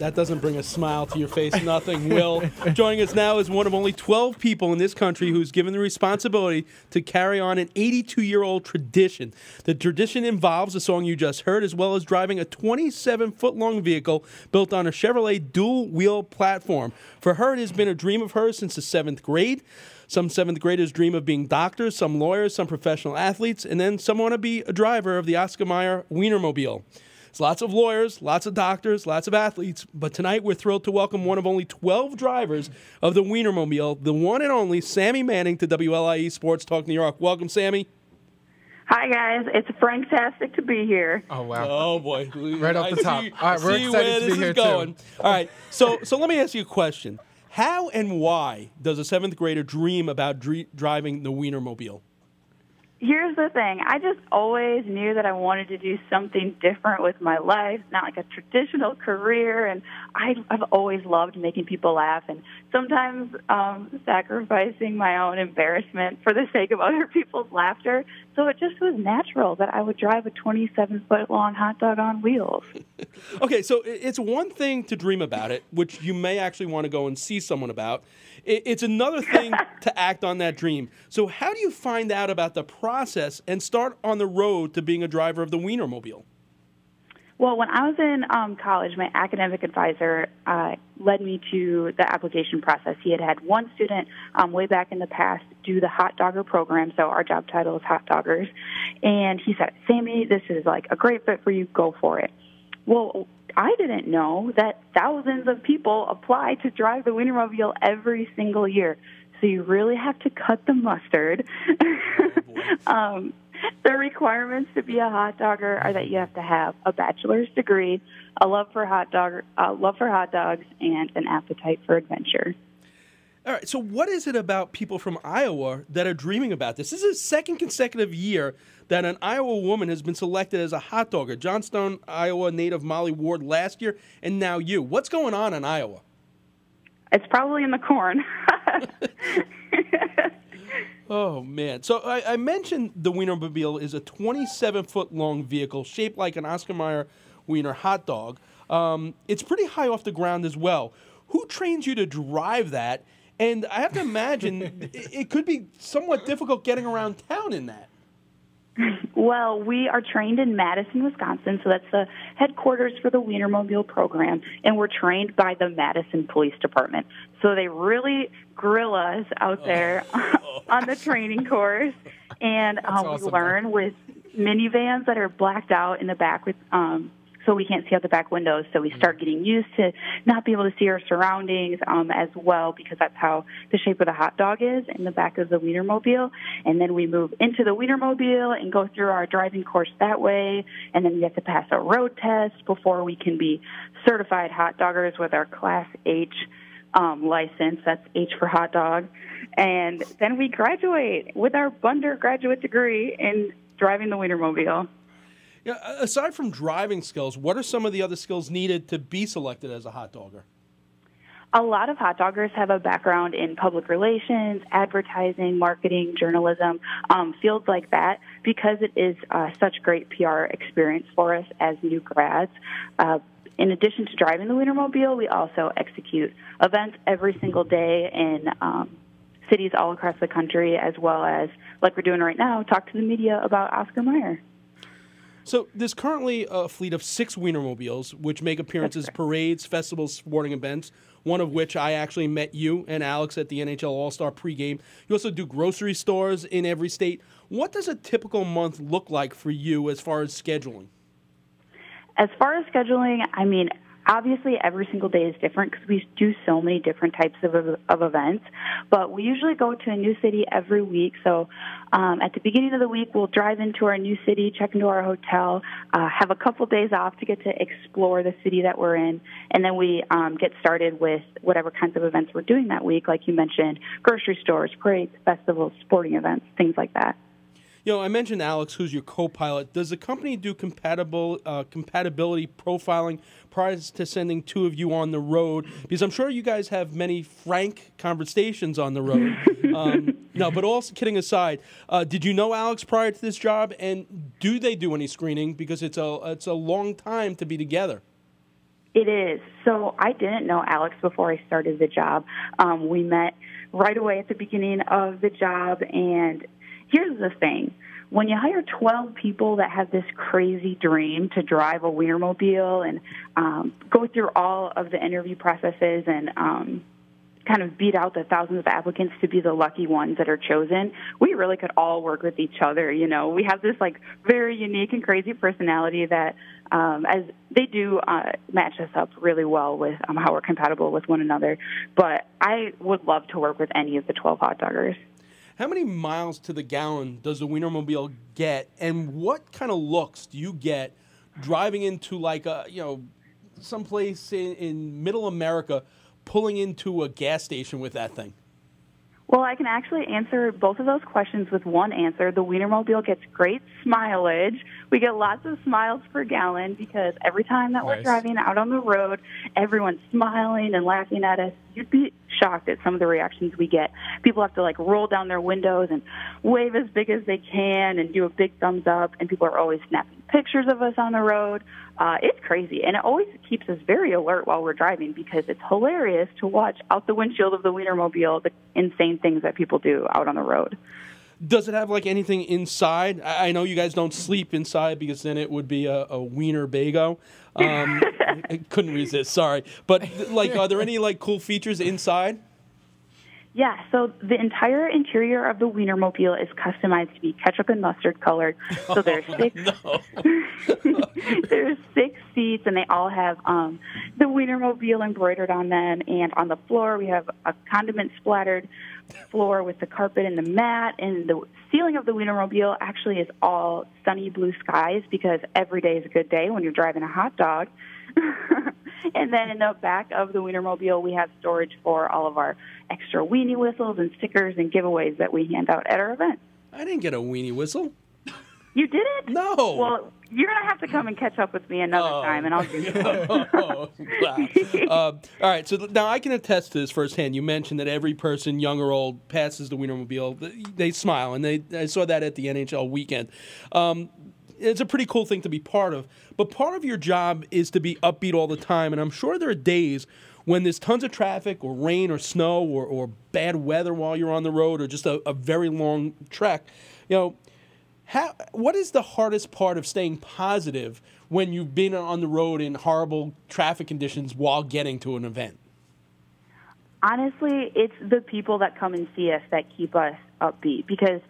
that doesn't bring a smile to your face, nothing will. Joining us now is one of only 12 people in this country who's given the responsibility to carry on an 82 year old tradition. The tradition involves the song you just heard, as well as driving a 27 foot long vehicle built on a Chevrolet dual wheel platform. For her, it has been a dream of hers since the seventh grade. Some seventh graders dream of being doctors, some lawyers, some professional athletes, and then some want to be a driver of the Oscar Mayer Wienermobile. There's lots of lawyers, lots of doctors, lots of athletes, but tonight we're thrilled to welcome one of only 12 drivers of the Wienermobile, the one and only Sammy Manning to WLIE Sports Talk New York. Welcome, Sammy. Hi guys, it's fantastic to be here. Oh wow! Oh boy! Right off I the top. See, All right, we're see excited where to this be here, is too. going. All right, so so let me ask you a question: How and why does a seventh grader dream about dri- driving the Wienermobile? Here's the thing I just always knew that I wanted to do something different with my life, not like a traditional career. And I, I've always loved making people laugh and sometimes um, sacrificing my own embarrassment for the sake of other people's laughter. So it just was natural that I would drive a 27 foot long hot dog on wheels. Okay, so it's one thing to dream about it, which you may actually want to go and see someone about. It's another thing to act on that dream. So, how do you find out about the process and start on the road to being a driver of the Wienermobile? Well, when I was in um, college, my academic advisor uh, led me to the application process. He had had one student um, way back in the past do the hot dogger program, so our job title is hot doggers. And he said, Sammy, this is like a great fit for you, go for it. Well, I didn't know that thousands of people apply to drive the Wienermobile every single year. So you really have to cut the mustard. um, the requirements to be a hot dogger are that you have to have a bachelor's degree, a love for hot dog, uh, love for hot dogs, and an appetite for adventure. All right, so what is it about people from Iowa that are dreaming about this? This is the second consecutive year that an Iowa woman has been selected as a hot dogger. Johnston, Iowa native Molly Ward last year, and now you. What's going on in Iowa? It's probably in the corn. Oh man! So I, I mentioned the Wienermobile is a 27 foot long vehicle shaped like an Oscar Mayer Wiener hot dog. Um, it's pretty high off the ground as well. Who trains you to drive that? And I have to imagine it, it could be somewhat difficult getting around town in that. Well, we are trained in Madison, Wisconsin, so that's the headquarters for the Wienermobile program, and we're trained by the Madison Police Department. So they really grill us out there on the training course, and um, awesome, we learn with minivans that are blacked out in the back with. Um, so we can't see out the back windows. So we start getting used to not being able to see our surroundings um, as well because that's how the shape of the hot dog is in the back of the Wienermobile. And then we move into the Wienermobile and go through our driving course that way. And then we have to pass a road test before we can be certified hot doggers with our Class H um, license. That's H for hot dog. And then we graduate with our undergraduate degree in driving the Wienermobile. Yeah, aside from driving skills, what are some of the other skills needed to be selected as a hot dogger? A lot of hot doggers have a background in public relations, advertising, marketing, journalism, um, fields like that, because it is uh, such great PR experience for us as new grads. Uh, in addition to driving the Wienermobile, we also execute events every single day in um, cities all across the country, as well as, like we're doing right now, talk to the media about Oscar Mayer. So there's currently a fleet of six Wienermobiles, which make appearances, parades, festivals, sporting events. One of which I actually met you and Alex at the NHL All Star pregame. You also do grocery stores in every state. What does a typical month look like for you as far as scheduling? As far as scheduling, I mean, obviously every single day is different because we do so many different types of of events. But we usually go to a new city every week. So um, at the beginning of the week, we'll drive into our new city, check into our hotel, uh, have a couple days off to get to explore the city that we're in, and then we um, get started with whatever kinds of events we're doing that week, like you mentioned, grocery stores, parades, festivals, sporting events, things like that. You know, I mentioned Alex, who's your co-pilot. Does the company do compatible uh, compatibility profiling prior to sending two of you on the road? Because I'm sure you guys have many frank conversations on the road. um, no, but also kidding aside, uh, did you know Alex prior to this job, and do they do any screening? Because it's a it's a long time to be together. It is. So I didn't know Alex before I started the job. Um, we met right away at the beginning of the job, and here's the thing when you hire 12 people that have this crazy dream to drive a Wienermobile and um, go through all of the interview processes and um, kind of beat out the thousands of applicants to be the lucky ones that are chosen, we really could all work with each other. You know, we have this like very unique and crazy personality that, um, as they do uh, match us up really well with um, how we're compatible with one another. But I would love to work with any of the 12 hot doggers. How many miles to the gallon does the Wienermobile get, and what kind of looks do you get driving into like a you know someplace in, in middle America, pulling into a gas station with that thing? Well, I can actually answer both of those questions with one answer. The Wienermobile gets great mileage. We get lots of smiles per gallon because every time that Nice. we're driving out on the road, everyone's smiling and laughing at us. You'd be shocked at some of the reactions we get. People have to like roll down their windows and wave as big as they can and do a big thumbs up, and people are always snapping pictures of us on the road. Uh, it's crazy, and it always keeps us very alert while we're driving because it's hilarious to watch out the windshield of the Wienermobile the insane things that people do out on the road. Does it have like anything inside? I know you guys don't sleep inside because then it would be a, a wiener bago. Um, I couldn't resist. Sorry, but like, are there any like cool features inside? Yeah, so the entire interior of the Wienermobile is customized to be ketchup and mustard colored. So there's six there's six seats and they all have um the Wienermobile embroidered on them and on the floor we have a condiment splattered floor with the carpet and the mat and the ceiling of the Wienermobile actually is all sunny blue skies because every day is a good day when you're driving a hot dog. and then in the back of the Wienermobile, we have storage for all of our extra weenie whistles and stickers and giveaways that we hand out at our events. I didn't get a weenie whistle. You did it? No. Well, you're gonna have to come and catch up with me another Oh. time, and I'll do so. oh, wow. Uh, all right, so now I can attest to this firsthand. You mentioned that every person, young or old, passes the Wienermobile. th- They smile, and they I saw that at the NHL weekend. Um, it's a pretty cool thing to be part of. But part of your job is to be upbeat all the time, and I'm sure there are days when there's tons of traffic, or rain, or snow, or, or bad weather while you're on the road, or just a, a very long trek. You know, how, what is the hardest part of staying positive when you've been on the road in horrible traffic conditions while getting to an event? Honestly, it's the people that come and see us that keep us upbeat because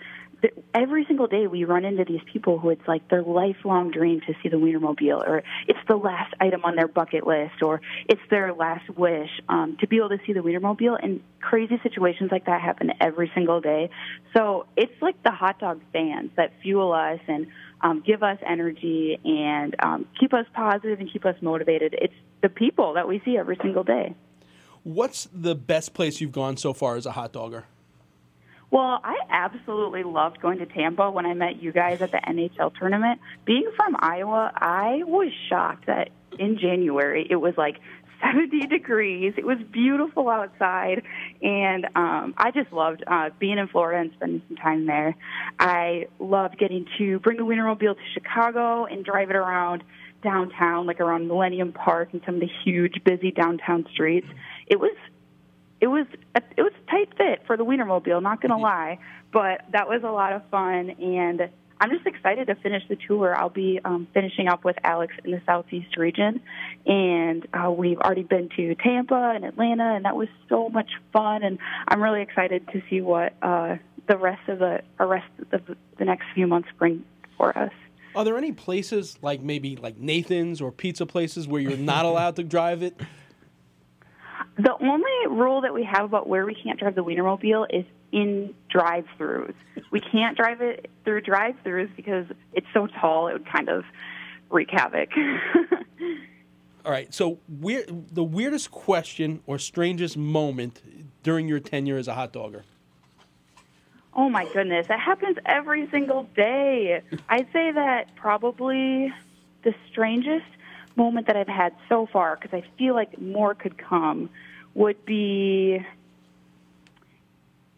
every single day we run into these people who it's like their lifelong dream to see the Wienermobile, or it's the last item on their bucket list, or it's their last wish um, to be able to see the Wienermobile. And crazy situations like that happen every single day. So it's like the hot dog fans that fuel us and um, give us energy and um, keep us positive and keep us motivated. It's the people that we see every single day. What's the best place you've gone so far as a hot dogger? Well, I absolutely loved going to Tampa when I met you guys at the NHL tournament. Being from Iowa, I was shocked that in January it was like 70 degrees. It was beautiful outside, and um, I just loved uh, being in Florida and spending some time there. I loved getting to bring the Wienermobile to Chicago and drive it around downtown, like around Millennium Park and some of the huge, busy downtown streets. It was it was a, it was a tight fit for the Wienermobile, not going to lie, but that was a lot of fun, and I'm just excited to finish the tour. I'll be um, finishing up with Alex in the Southeast region, and uh, we've already been to Tampa and Atlanta, and that was so much fun, and I'm really excited to see what uh, the rest of the uh, rest of the next few months bring for us. Are there any places like maybe like Nathan's or pizza places where you're not allowed to drive it? The only rule that we have about where we can't drive the Wienermobile is in drive-throughs. We can't drive it through drive-throughs because it's so tall; it would kind of wreak havoc. All right. So, weir- the weirdest question or strangest moment during your tenure as a hot dogger? oh my goodness, that happens every single day. I'd say that probably the strangest moment that I've had so far, because I feel like more could come, would be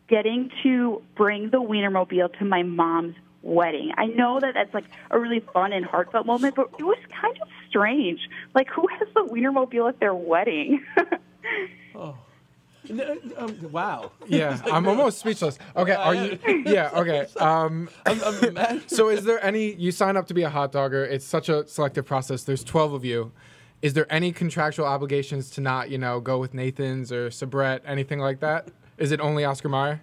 getting to bring the Wienermobile to my mom's wedding. I know that that's like a really fun and heartfelt moment, but it was kind of strange. Like, who has the Wienermobile at their wedding? Oh. Um, wow. Yeah, I'm almost speechless. Okay, are you? Yeah, okay. Um, so is there any? You sign up to be a hot dogger. It's such a selective process. There's 12 of you. Is there any contractual obligations to not, you know, go with Nathan's or Sabrett, anything like that? Is it only Oscar Mayer?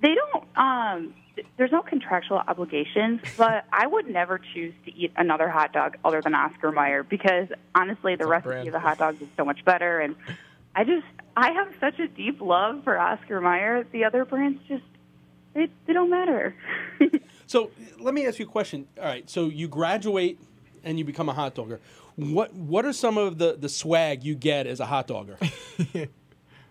They don't. Um, there's no contractual obligations, but I would never choose to eat another hot dog other than Oscar Mayer because honestly, the a recipe brand. of the hot dog is so much better, and I just I have such a deep love for Oscar Mayer. The other brands just they they don't matter. So, let me ask you a question. All right. So, you graduate and you become a hot dogger. What What are some of the, the swag you get as a hot dogger?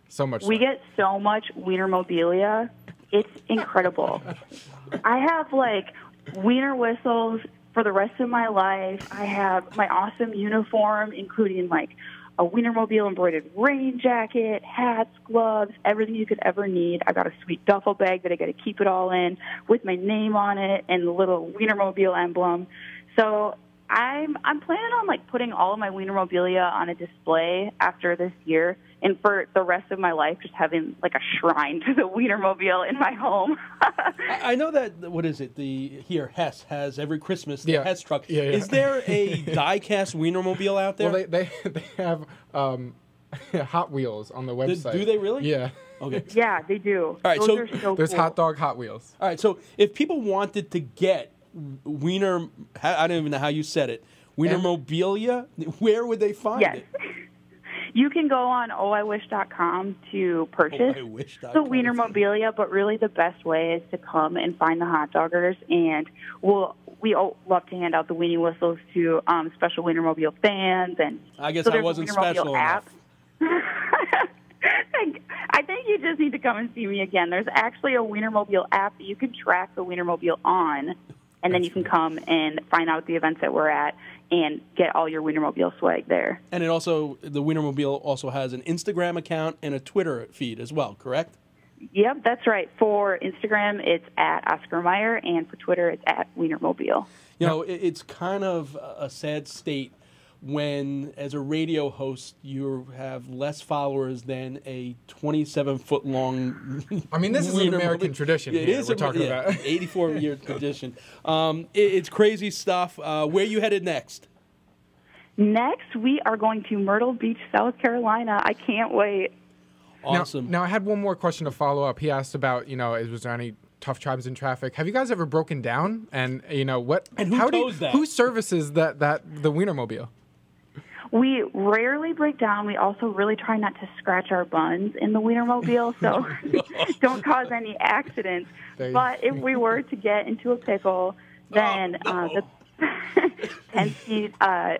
So much. We so. get so much Wienermobilia. It's incredible. I have like Wiener whistles for the rest of my life. I have my awesome uniform, including like a Wienermobile embroidered rain jacket, hats, gloves, everything you could ever need. I got a sweet duffel bag that I got to keep it all in with my name on it and the little Wienermobile emblem. So I'm I'm planning on like putting all of my Wienermobilia on a display after this year, and for the rest of my life, just having like a shrine to the Wienermobile in my home. I I know that what is it? The here Hess has every Christmas the Yeah. Hess truck. Yeah, yeah. Is there a die-cast Wienermobile out there? Well, they they, they have um, Hot Wheels on the website. do they really? Yeah. okay. yeah, they do. All right, Those so are so There's cool. hot dog Hot Wheels. All right. So, if people wanted to get Wiener, I don't even know how you said it. Wienermobilia. Where would they find Yes. it? You can go on ohiwish.com to purchase Ohiwish.com. the Wienermobilia, but really the best way is to come and find the hot doggers, and we'll we all love to hand out the weenie whistles to um, special Wienermobile fans. And I guess so I wasn't special app. enough. I think you just need to come and see me again. There's actually a Wienermobile app that you can track the Wienermobile on, and then you can come and find out the events that we're at and get all your Wienermobile swag there. And it also the Wienermobile also has an Instagram account and a Twitter feed as well. Correct? Yep, that's right. For Instagram, it's at Oscar Mayer, and for Twitter, it's at Wienermobile. You know, it's kind of a sad state when, as a radio host, you have less followers than a 27 foot long. I mean, this is an American Mobile. tradition It here is we're a- talking yeah, about. 84 year tradition. Um, it- it's crazy stuff. Uh, where you headed next? Next, we are going to Myrtle Beach, South Carolina. I can't wait. Awesome. Now, I had one more question to follow up. He asked about, you know, was there any tough tribes in traffic? Have you guys ever broken down? And you know what? And who how do you- tows that? Who services that that the Wienermobile? We rarely break down. We also really try not to scratch our buns in the Wienermobile, so don't cause any accidents. But if we were to get into a pickle, then Oh, uh, the Penske, uh,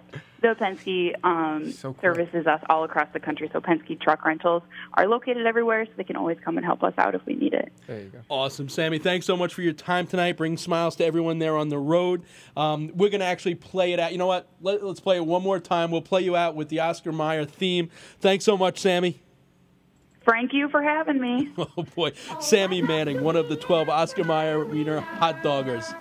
the Penske um, So cool. services us all across the country. So Penske truck rentals are located everywhere, so they can always come and help us out if we need it. There you go. Awesome, Sammy. Thanks so much for your time tonight. Bring smiles to everyone there on the road. Um, we're going to actually play it out. You know what? Let, let's play it one more time. We'll play you out with the Oscar Mayer theme. Thanks so much, Sammy. Thank you for having me. Oh, boy. Sammy Manning, one of the 12 Oscar Mayer Wiener hot doggers.